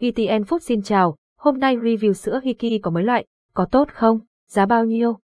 GTN Food xin chào, hôm nay review sữa Hiki có mấy loại, có tốt không, giá bao nhiêu?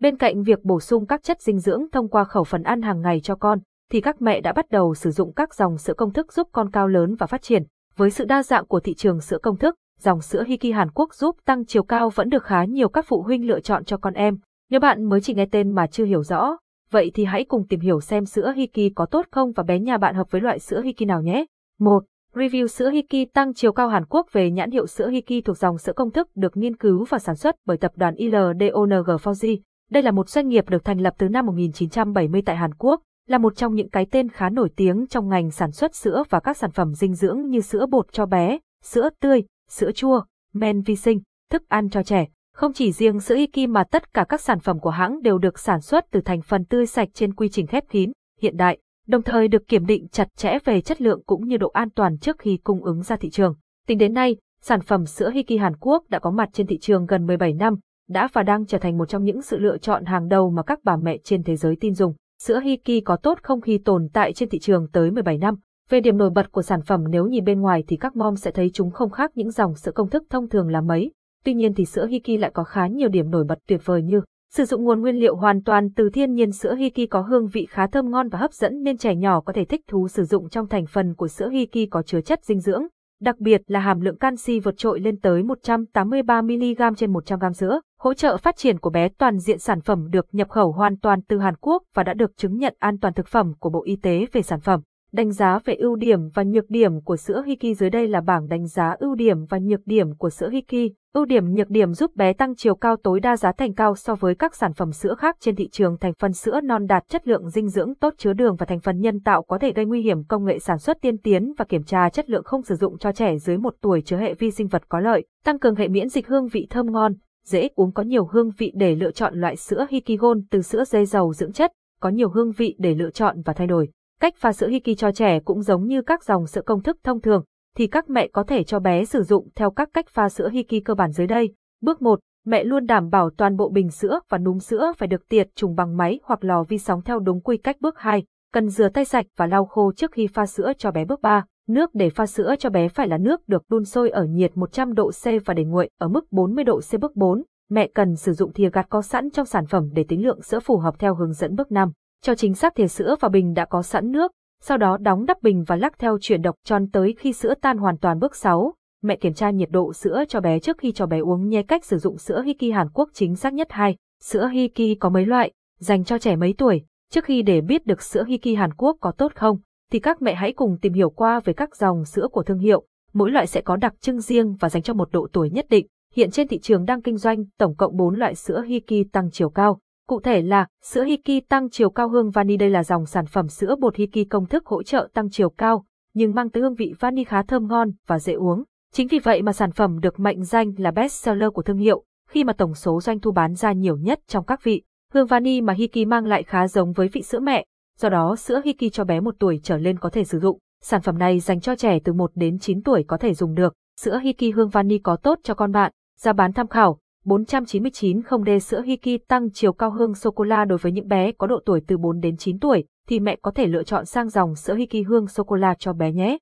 Bên cạnh việc bổ sung các chất dinh dưỡng thông qua khẩu phần ăn hàng ngày cho con, thì các mẹ đã bắt đầu sử dụng các dòng sữa công thức giúp con cao lớn và phát triển. Với sự đa dạng của thị trường sữa công thức, dòng sữa Hiki Hàn Quốc giúp tăng chiều cao vẫn được khá nhiều các phụ huynh lựa chọn cho con em. Nếu bạn mới chỉ nghe tên mà chưa hiểu rõ, vậy thì hãy cùng tìm hiểu xem sữa Hiki có tốt không và bé nhà bạn hợp với loại sữa Hiki nào nhé. 1. Review sữa Hiki tăng chiều cao Hàn Quốc về nhãn hiệu sữa Hiki thuộc dòng sữa công thức được nghiên cứu và sản xuất bởi tập đoàn ILDONG Forji. Đây là một doanh nghiệp được thành lập từ năm 1970 tại Hàn Quốc, là một trong những cái tên khá nổi tiếng trong ngành sản xuất sữa và các sản phẩm dinh dưỡng như sữa bột cho bé, sữa tươi, sữa chua, men vi sinh, thức ăn cho trẻ. Không chỉ riêng sữa Hiki mà tất cả các sản phẩm của hãng đều được sản xuất từ thành phần tươi sạch trên quy trình khép kín, hiện đại đồng thời được kiểm định chặt chẽ về chất lượng cũng như độ an toàn trước khi cung ứng ra thị trường. Tính đến nay, sản phẩm sữa Hiki Hàn Quốc đã có mặt trên thị trường gần 17 năm, đã và đang trở thành một trong những sự lựa chọn hàng đầu mà các bà mẹ trên thế giới tin dùng. Sữa Hiki có tốt không khi tồn tại trên thị trường tới 17 năm? Về điểm nổi bật của sản phẩm nếu nhìn bên ngoài thì các mom sẽ thấy chúng không khác những dòng sữa công thức thông thường là mấy. Tuy nhiên thì sữa Hiki lại có khá nhiều điểm nổi bật tuyệt vời như Sử dụng nguồn nguyên liệu hoàn toàn từ thiên nhiên sữa Hiki có hương vị khá thơm ngon và hấp dẫn nên trẻ nhỏ có thể thích thú sử dụng trong thành phần của sữa Hiki có chứa chất dinh dưỡng, đặc biệt là hàm lượng canxi vượt trội lên tới 183mg trên 100g sữa. Hỗ trợ phát triển của bé toàn diện sản phẩm được nhập khẩu hoàn toàn từ Hàn Quốc và đã được chứng nhận an toàn thực phẩm của Bộ Y tế về sản phẩm. Đánh giá về ưu điểm và nhược điểm của sữa Hiki dưới đây là bảng đánh giá ưu điểm và nhược điểm của sữa Hiki. Ưu điểm nhược điểm giúp bé tăng chiều cao tối đa giá thành cao so với các sản phẩm sữa khác trên thị trường thành phần sữa non đạt chất lượng dinh dưỡng tốt chứa đường và thành phần nhân tạo có thể gây nguy hiểm công nghệ sản xuất tiên tiến và kiểm tra chất lượng không sử dụng cho trẻ dưới một tuổi chứa hệ vi sinh vật có lợi, tăng cường hệ miễn dịch hương vị thơm ngon, dễ uống có nhiều hương vị để lựa chọn loại sữa Hikigon từ sữa dây dầu dưỡng chất, có nhiều hương vị để lựa chọn và thay đổi. Cách pha sữa Hiki cho trẻ cũng giống như các dòng sữa công thức thông thường, thì các mẹ có thể cho bé sử dụng theo các cách pha sữa Hiki cơ bản dưới đây. Bước 1, mẹ luôn đảm bảo toàn bộ bình sữa và núm sữa phải được tiệt trùng bằng máy hoặc lò vi sóng theo đúng quy cách. Bước 2, cần rửa tay sạch và lau khô trước khi pha sữa cho bé. Bước 3, nước để pha sữa cho bé phải là nước được đun sôi ở nhiệt 100 độ C và để nguội ở mức 40 độ C. Bước 4, mẹ cần sử dụng thìa gạt có sẵn trong sản phẩm để tính lượng sữa phù hợp theo hướng dẫn. Bước 5, cho chính xác thì sữa vào bình đã có sẵn nước, sau đó đóng đắp bình và lắc theo chuyển độc tròn tới khi sữa tan hoàn toàn. Bước 6. Mẹ kiểm tra nhiệt độ sữa cho bé trước khi cho bé uống nhé cách sử dụng sữa Hiki Hàn Quốc chính xác nhất 2. Sữa Hiki có mấy loại, dành cho trẻ mấy tuổi. Trước khi để biết được sữa Hiki Hàn Quốc có tốt không, thì các mẹ hãy cùng tìm hiểu qua về các dòng sữa của thương hiệu. Mỗi loại sẽ có đặc trưng riêng và dành cho một độ tuổi nhất định. Hiện trên thị trường đang kinh doanh tổng cộng 4 loại sữa Hiki tăng chiều cao. Cụ thể là, sữa Hiki tăng chiều cao hương vani đây là dòng sản phẩm sữa bột Hiki công thức hỗ trợ tăng chiều cao, nhưng mang tới hương vị vani khá thơm ngon và dễ uống. Chính vì vậy mà sản phẩm được mệnh danh là best seller của thương hiệu, khi mà tổng số doanh thu bán ra nhiều nhất trong các vị. Hương vani mà Hiki mang lại khá giống với vị sữa mẹ, do đó sữa Hiki cho bé một tuổi trở lên có thể sử dụng. Sản phẩm này dành cho trẻ từ 1 đến 9 tuổi có thể dùng được. Sữa Hiki hương vani có tốt cho con bạn. Giá bán tham khảo 499 không đê sữa Hiki tăng chiều cao hương sô-cô-la đối với những bé có độ tuổi từ 4 đến 9 tuổi, thì mẹ có thể lựa chọn sang dòng sữa Hiki hương sô-cô-la cho bé nhé.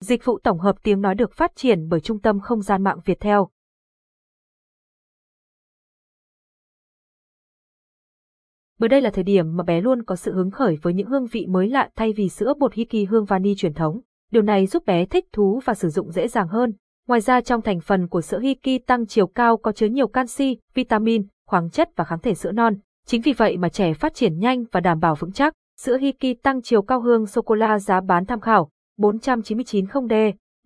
Dịch vụ tổng hợp tiếng nói được phát triển bởi Trung tâm Không gian mạng Việt Theo. Bởi đây là thời điểm mà bé luôn có sự hứng khởi với những hương vị mới lạ thay vì sữa bột Hiki hương vani truyền thống. Điều này giúp bé thích thú và sử dụng dễ dàng hơn. Ngoài ra trong thành phần của sữa Hiki tăng chiều cao có chứa nhiều canxi, vitamin, khoáng chất và kháng thể sữa non. Chính vì vậy mà trẻ phát triển nhanh và đảm bảo vững chắc. Sữa Hiki tăng chiều cao hương sô-cô-la giá bán tham khảo 499 không d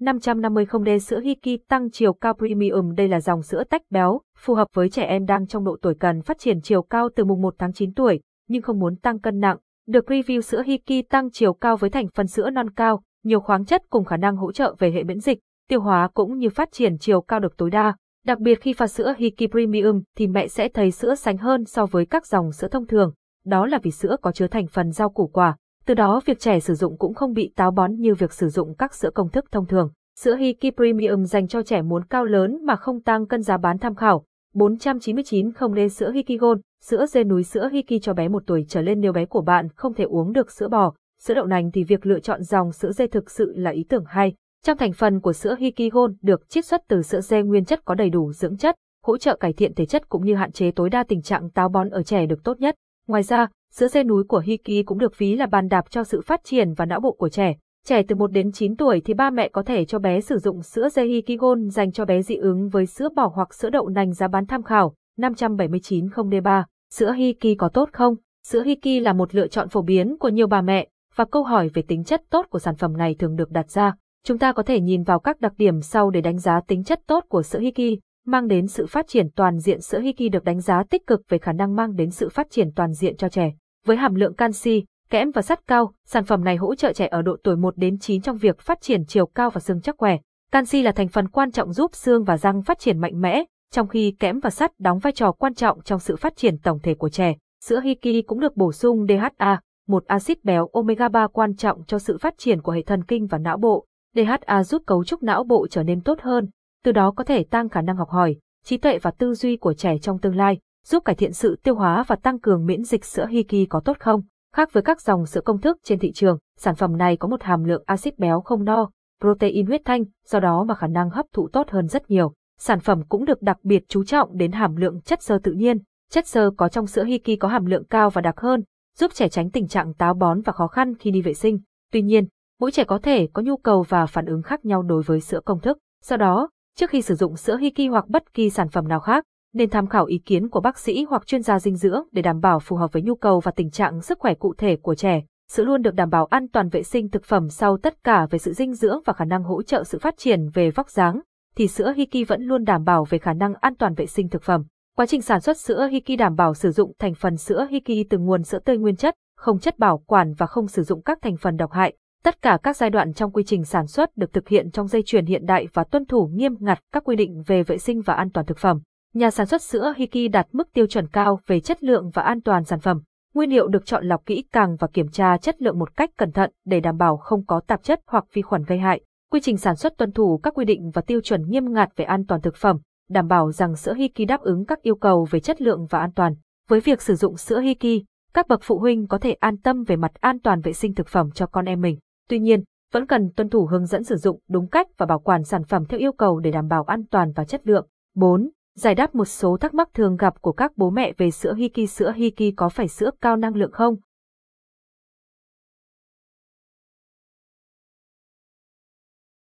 550 không d sữa Hiki tăng chiều cao premium đây là dòng sữa tách béo, phù hợp với trẻ em đang trong độ tuổi cần phát triển chiều cao từ mùng 1 tháng 9 tuổi, nhưng không muốn tăng cân nặng. Được review sữa Hiki tăng chiều cao với thành phần sữa non cao, nhiều khoáng chất cùng khả năng hỗ trợ về hệ miễn dịch, tiêu hóa cũng như phát triển chiều cao được tối đa. Đặc biệt khi pha sữa Hiki Premium thì mẹ sẽ thấy sữa sánh hơn so với các dòng sữa thông thường. Đó là vì sữa có chứa thành phần rau củ quả, từ đó việc trẻ sử dụng cũng không bị táo bón như việc sử dụng các sữa công thức thông thường. Sữa Hiki Premium dành cho trẻ muốn cao lớn mà không tăng cân giá bán tham khảo. 499 không nên sữa Hiki Gold, sữa dê núi sữa Hiki cho bé một tuổi trở lên nếu bé của bạn không thể uống được sữa bò, sữa đậu nành thì việc lựa chọn dòng sữa dê thực sự là ý tưởng hay. Trong thành phần của sữa Hikigon được chiết xuất từ sữa dê nguyên chất có đầy đủ dưỡng chất, hỗ trợ cải thiện thể chất cũng như hạn chế tối đa tình trạng táo bón ở trẻ được tốt nhất. Ngoài ra, sữa dê núi của Hiki cũng được ví là bàn đạp cho sự phát triển và não bộ của trẻ. Trẻ từ 1 đến 9 tuổi thì ba mẹ có thể cho bé sử dụng sữa dê Hikigon dành cho bé dị ứng với sữa bò hoặc sữa đậu nành giá bán tham khảo 579 0D3. Sữa Hiki có tốt không? Sữa Hiki là một lựa chọn phổ biến của nhiều bà mẹ, và câu hỏi về tính chất tốt của sản phẩm này thường được đặt ra. Chúng ta có thể nhìn vào các đặc điểm sau để đánh giá tính chất tốt của sữa Hiki, mang đến sự phát triển toàn diện sữa Hiki được đánh giá tích cực về khả năng mang đến sự phát triển toàn diện cho trẻ. Với hàm lượng canxi, kẽm và sắt cao, sản phẩm này hỗ trợ trẻ ở độ tuổi 1 đến 9 trong việc phát triển chiều cao và xương chắc khỏe. Canxi là thành phần quan trọng giúp xương và răng phát triển mạnh mẽ, trong khi kẽm và sắt đóng vai trò quan trọng trong sự phát triển tổng thể của trẻ. Sữa Hiki cũng được bổ sung DHA, một axit béo omega 3 quan trọng cho sự phát triển của hệ thần kinh và não bộ. DHA giúp cấu trúc não bộ trở nên tốt hơn, từ đó có thể tăng khả năng học hỏi, trí tuệ và tư duy của trẻ trong tương lai, giúp cải thiện sự tiêu hóa và tăng cường miễn dịch sữa Hiki có tốt không? Khác với các dòng sữa công thức trên thị trường, sản phẩm này có một hàm lượng axit béo không no, protein huyết thanh, do đó mà khả năng hấp thụ tốt hơn rất nhiều. Sản phẩm cũng được đặc biệt chú trọng đến hàm lượng chất xơ tự nhiên. Chất xơ có trong sữa Hiki có hàm lượng cao và đặc hơn, giúp trẻ tránh tình trạng táo bón và khó khăn khi đi vệ sinh. Tuy nhiên, mỗi trẻ có thể có nhu cầu và phản ứng khác nhau đối với sữa công thức. Do đó, trước khi sử dụng sữa Hiki hoặc bất kỳ sản phẩm nào khác, nên tham khảo ý kiến của bác sĩ hoặc chuyên gia dinh dưỡng để đảm bảo phù hợp với nhu cầu và tình trạng sức khỏe cụ thể của trẻ. Sữa luôn được đảm bảo an toàn vệ sinh thực phẩm sau tất cả về sự dinh dưỡng và khả năng hỗ trợ sự phát triển về vóc dáng, thì sữa Hiki vẫn luôn đảm bảo về khả năng an toàn vệ sinh thực phẩm. Quá trình sản xuất sữa Hiki đảm bảo sử dụng thành phần sữa Hiki từ nguồn sữa tươi nguyên chất, không chất bảo quản và không sử dụng các thành phần độc hại. Tất cả các giai đoạn trong quy trình sản xuất được thực hiện trong dây chuyền hiện đại và tuân thủ nghiêm ngặt các quy định về vệ sinh và an toàn thực phẩm. Nhà sản xuất sữa Hiki đạt mức tiêu chuẩn cao về chất lượng và an toàn sản phẩm. Nguyên liệu được chọn lọc kỹ càng và kiểm tra chất lượng một cách cẩn thận để đảm bảo không có tạp chất hoặc vi khuẩn gây hại. Quy trình sản xuất tuân thủ các quy định và tiêu chuẩn nghiêm ngặt về an toàn thực phẩm, đảm bảo rằng sữa Hiki đáp ứng các yêu cầu về chất lượng và an toàn. Với việc sử dụng sữa Hiki, các bậc phụ huynh có thể an tâm về mặt an toàn vệ sinh thực phẩm cho con em mình. Tuy nhiên, vẫn cần tuân thủ hướng dẫn sử dụng đúng cách và bảo quản sản phẩm theo yêu cầu để đảm bảo an toàn và chất lượng. 4. Giải đáp một số thắc mắc thường gặp của các bố mẹ về sữa Hiki. Sữa Hiki có phải sữa cao năng lượng không?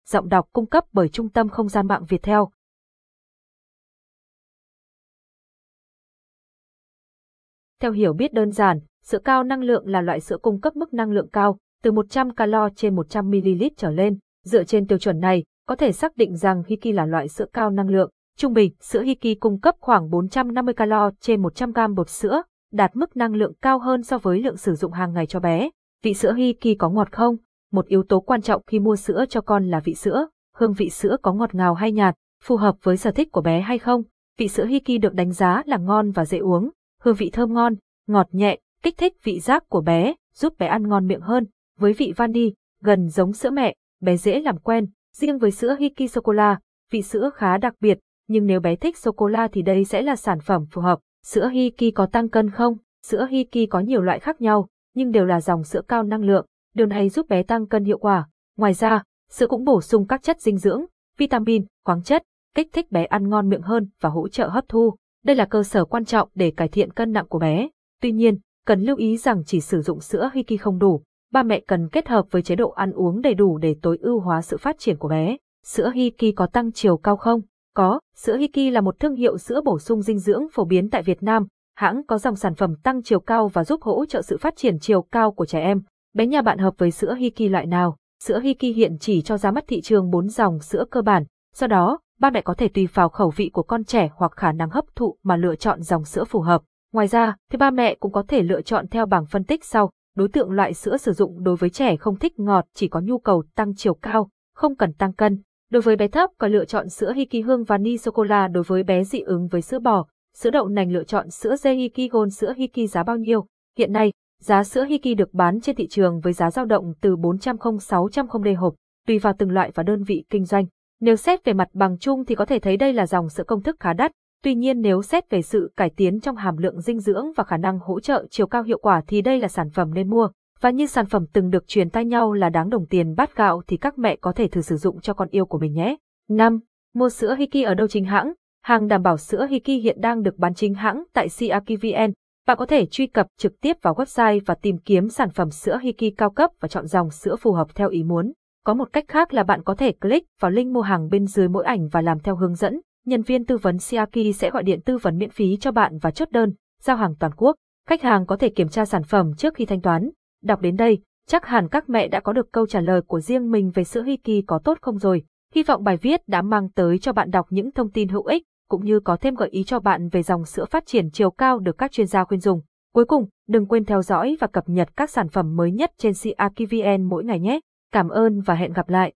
Giọng đọc cung cấp bởi Trung tâm Không gian mạng Việt Theo. Theo hiểu biết đơn giản, sữa cao năng lượng là loại sữa cung cấp mức năng lượng cao, từ 100 calo trên 100 ml trở lên. Dựa trên tiêu chuẩn này, có thể xác định rằng Hiki là loại sữa cao năng lượng. Trung bình, sữa Hiki cung cấp khoảng 450 calo trên 100 gram bột sữa, đạt mức năng lượng cao hơn so với lượng sử dụng hàng ngày cho bé. Vị sữa Hiki có ngọt không? Một yếu tố quan trọng khi mua sữa cho con là vị sữa. Hương vị sữa có ngọt ngào hay nhạt, phù hợp với sở thích của bé hay không? Vị sữa Hiki được đánh giá là ngon và dễ uống, hương vị thơm ngon, ngọt nhẹ, kích thích vị giác của bé, giúp bé ăn ngon miệng hơn. Với vị vani, gần giống sữa mẹ, bé dễ làm quen. Riêng với sữa Hiki Sô-cô-la, vị sữa khá đặc biệt, nhưng nếu bé thích sô-cô-la thì đây sẽ là sản phẩm phù hợp. Sữa Hiki có tăng cân không? Sữa Hiki có nhiều loại khác nhau, nhưng đều là dòng sữa cao năng lượng, điều này giúp bé tăng cân hiệu quả. Ngoài ra, sữa cũng bổ sung các chất dinh dưỡng, vitamin, khoáng chất, kích thích bé ăn ngon miệng hơn và hỗ trợ hấp thu. Đây là cơ sở quan trọng để cải thiện cân nặng của bé. Tuy nhiên, cần lưu ý rằng chỉ sử dụng sữa Hiki không đủ, ba mẹ cần kết hợp với chế độ ăn uống đầy đủ để tối ưu hóa sự phát triển của bé. Sữa Hiki có tăng chiều cao không? Có, sữa Hiki là một thương hiệu sữa bổ sung dinh dưỡng phổ biến tại Việt Nam. Hãng có dòng sản phẩm tăng chiều cao và giúp hỗ trợ sự phát triển chiều cao của trẻ em. Bé nhà bạn hợp với sữa Hiki loại nào? Sữa Hiki hiện chỉ cho ra mắt thị trường 4 dòng sữa cơ bản. Do đó, ba mẹ có thể tùy vào khẩu vị của con trẻ hoặc khả năng hấp thụ mà lựa chọn dòng sữa phù hợp. Ngoài ra, thì ba mẹ cũng có thể lựa chọn theo bảng phân tích sau. Đối tượng loại sữa sử dụng đối với trẻ không thích ngọt chỉ có nhu cầu tăng chiều cao, không cần tăng cân. Đối với bé thấp có lựa chọn sữa Hiki hương vani sô cô la đối với bé dị ứng với sữa bò, sữa đậu nành lựa chọn sữa dê Hiki Gold sữa Hiki giá bao nhiêu? Hiện nay, giá sữa Hiki được bán trên thị trường với giá dao động từ 400-600 d hộp, tùy vào từng loại và đơn vị kinh doanh. Nếu xét về mặt bằng chung thì có thể thấy đây là dòng sữa công thức khá đắt, tuy nhiên nếu xét về sự cải tiến trong hàm lượng dinh dưỡng và khả năng hỗ trợ chiều cao hiệu quả thì đây là sản phẩm nên mua. Và như sản phẩm từng được truyền tay nhau là đáng đồng tiền bát gạo thì các mẹ có thể thử sử dụng cho con yêu của mình nhé. 5. Mua sữa Hiki ở đâu chính hãng? Hàng đảm bảo sữa Hiki hiện đang được bán chính hãng tại CRKVN. Bạn có thể truy cập trực tiếp vào website và tìm kiếm sản phẩm sữa Hiki cao cấp và chọn dòng sữa phù hợp theo ý muốn. Có một cách khác là bạn có thể click vào link mua hàng bên dưới mỗi ảnh và làm theo hướng dẫn. Nhân viên tư vấn Siaki sẽ gọi điện tư vấn miễn phí cho bạn và chốt đơn, giao hàng toàn quốc. Khách hàng có thể kiểm tra sản phẩm trước khi thanh toán. Đọc đến đây, chắc hẳn các mẹ đã có được câu trả lời của riêng mình về sữa Hiki có tốt không rồi. Hy vọng bài viết đã mang tới cho bạn đọc những thông tin hữu ích, cũng như có thêm gợi ý cho bạn về dòng sữa phát triển chiều cao được các chuyên gia khuyên dùng. Cuối cùng, đừng quên theo dõi và cập nhật các sản phẩm mới nhất trên CRKVN mỗi ngày nhé. Cảm ơn và hẹn gặp lại.